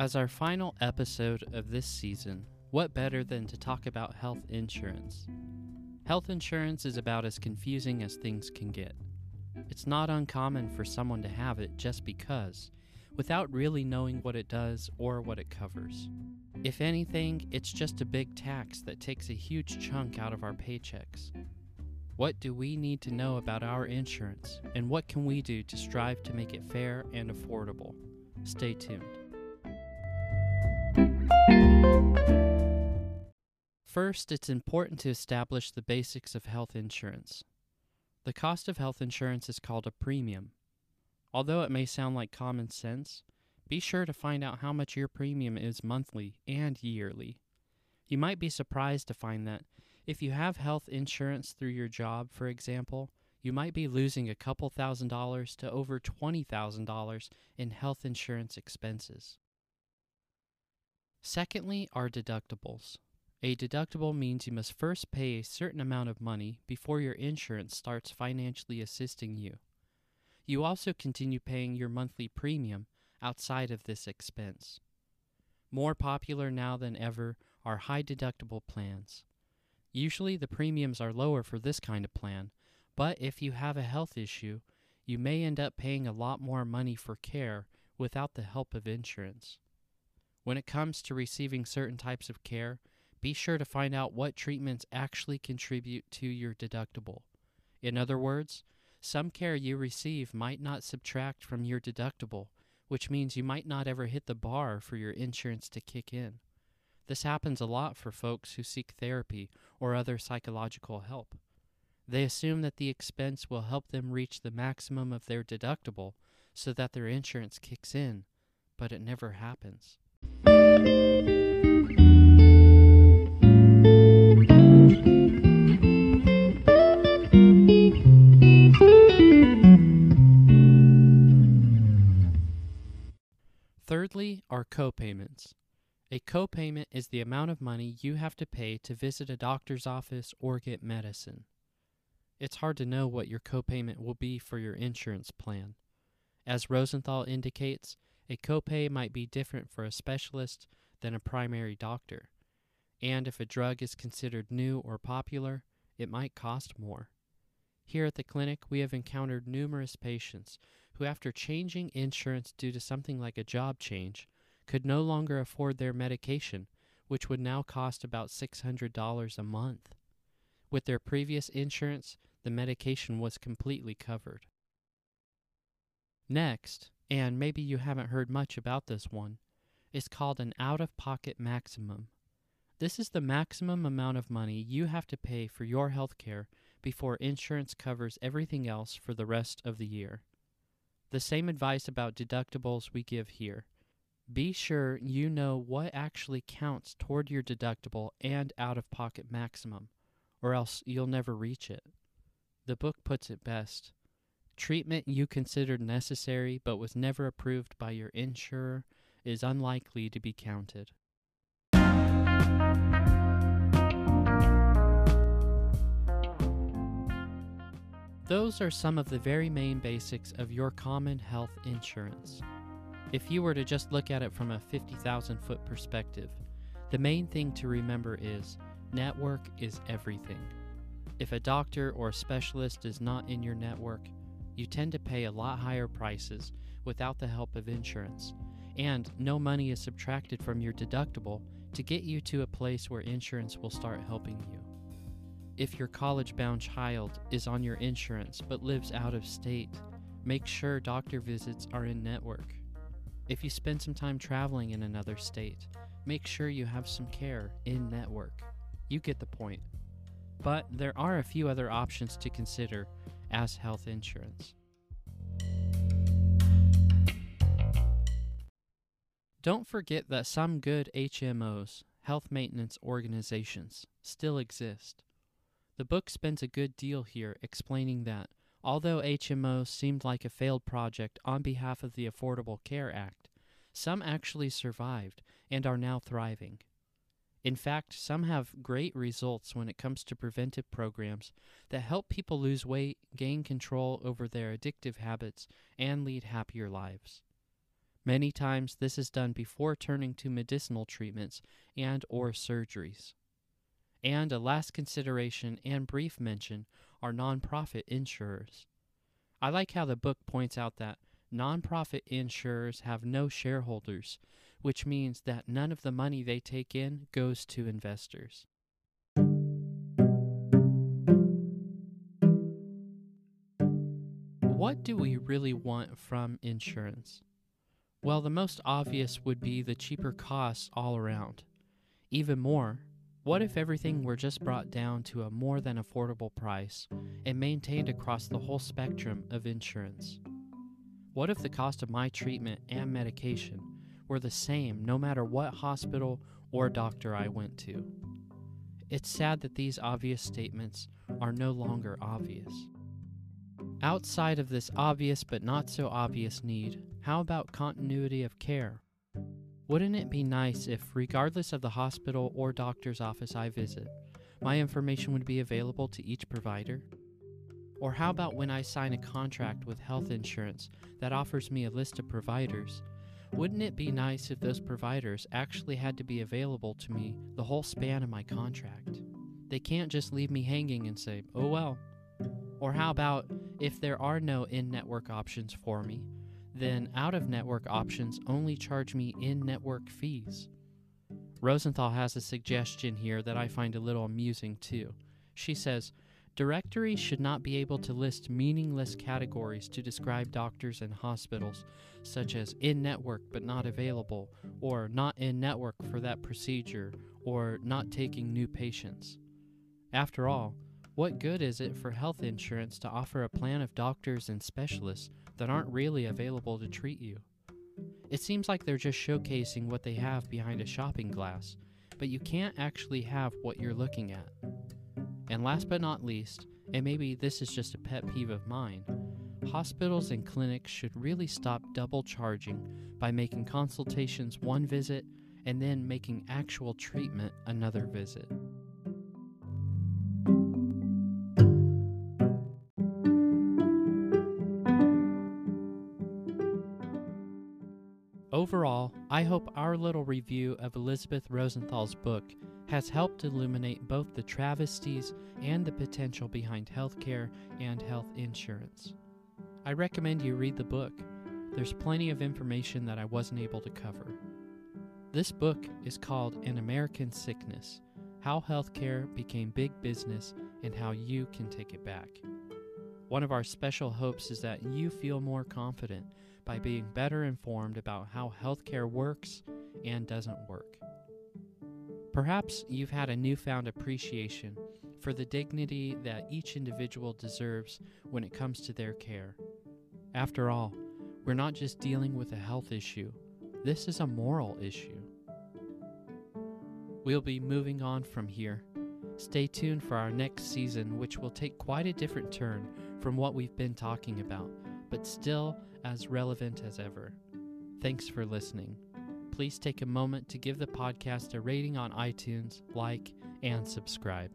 As our final episode of this season, what better than to talk about health insurance? Health insurance is about as confusing as things can get. It's not uncommon for someone to have it just because, without really knowing what it does or what it covers. If anything, it's just a big tax that takes a huge chunk out of our paychecks. What do we need to know about our insurance, and what can we do to strive to make it fair and affordable? Stay tuned. First, it's important to establish the basics of health insurance. The cost of health insurance is called a premium. Although it may sound like common sense, be sure to find out how much your premium is monthly and yearly. You might be surprised to find that if you have health insurance through your job, for example, you might be losing a couple thousand dollars to over $20,000 in health insurance expenses. Secondly, are deductibles. A deductible means you must first pay a certain amount of money before your insurance starts financially assisting you. You also continue paying your monthly premium outside of this expense. More popular now than ever are high deductible plans. Usually the premiums are lower for this kind of plan, but if you have a health issue, you may end up paying a lot more money for care without the help of insurance. When it comes to receiving certain types of care, be sure to find out what treatments actually contribute to your deductible. In other words, some care you receive might not subtract from your deductible, which means you might not ever hit the bar for your insurance to kick in. This happens a lot for folks who seek therapy or other psychological help. They assume that the expense will help them reach the maximum of their deductible so that their insurance kicks in, but it never happens. Thirdly, are copayments. A copayment is the amount of money you have to pay to visit a doctor's office or get medicine. It's hard to know what your copayment will be for your insurance plan. As Rosenthal indicates, a copay might be different for a specialist than a primary doctor. And if a drug is considered new or popular, it might cost more. Here at the clinic, we have encountered numerous patients who, after changing insurance due to something like a job change, could no longer afford their medication, which would now cost about $600 a month. With their previous insurance, the medication was completely covered. Next, and maybe you haven't heard much about this one, is called an out of pocket maximum. This is the maximum amount of money you have to pay for your health care before insurance covers everything else for the rest of the year. The same advice about deductibles we give here. Be sure you know what actually counts toward your deductible and out of pocket maximum, or else you'll never reach it. The book puts it best treatment you considered necessary but was never approved by your insurer is unlikely to be counted. Those are some of the very main basics of your common health insurance. If you were to just look at it from a 50,000 foot perspective, the main thing to remember is network is everything. If a doctor or a specialist is not in your network, you tend to pay a lot higher prices without the help of insurance, and no money is subtracted from your deductible to get you to a place where insurance will start helping you. If your college bound child is on your insurance but lives out of state, make sure doctor visits are in network. If you spend some time traveling in another state, make sure you have some care in network. You get the point. But there are a few other options to consider as health insurance. Don't forget that some good HMOs, health maintenance organizations, still exist. The book spends a good deal here explaining that, although HMOs seemed like a failed project on behalf of the Affordable Care Act, some actually survived and are now thriving. In fact, some have great results when it comes to preventive programs that help people lose weight, gain control over their addictive habits, and lead happier lives. Many times this is done before turning to medicinal treatments and or surgeries. And a last consideration and brief mention are nonprofit insurers. I like how the book points out that nonprofit insurers have no shareholders, which means that none of the money they take in goes to investors. What do we really want from insurance? Well, the most obvious would be the cheaper costs all around. Even more, what if everything were just brought down to a more than affordable price and maintained across the whole spectrum of insurance? What if the cost of my treatment and medication were the same no matter what hospital or doctor I went to? It's sad that these obvious statements are no longer obvious. Outside of this obvious but not so obvious need, how about continuity of care? Wouldn't it be nice if, regardless of the hospital or doctor's office I visit, my information would be available to each provider? Or how about when I sign a contract with health insurance that offers me a list of providers? Wouldn't it be nice if those providers actually had to be available to me the whole span of my contract? They can't just leave me hanging and say, oh well. Or how about if there are no in network options for me, then out of network options only charge me in network fees? Rosenthal has a suggestion here that I find a little amusing too. She says, Directories should not be able to list meaningless categories to describe doctors and hospitals, such as in network but not available, or not in network for that procedure, or not taking new patients. After all, what good is it for health insurance to offer a plan of doctors and specialists that aren't really available to treat you? It seems like they're just showcasing what they have behind a shopping glass, but you can't actually have what you're looking at. And last but not least, and maybe this is just a pet peeve of mine, hospitals and clinics should really stop double charging by making consultations one visit and then making actual treatment another visit. Overall, I hope our little review of Elizabeth Rosenthal's book has helped illuminate both the travesties and the potential behind healthcare and health insurance. I recommend you read the book. There's plenty of information that I wasn't able to cover. This book is called An American Sickness How Healthcare Became Big Business and How You Can Take It Back. One of our special hopes is that you feel more confident by being better informed about how healthcare works and doesn't work. Perhaps you've had a newfound appreciation for the dignity that each individual deserves when it comes to their care. After all, we're not just dealing with a health issue, this is a moral issue. We'll be moving on from here. Stay tuned for our next season, which will take quite a different turn from what we've been talking about, but still as relevant as ever. Thanks for listening. Please take a moment to give the podcast a rating on iTunes, like, and subscribe.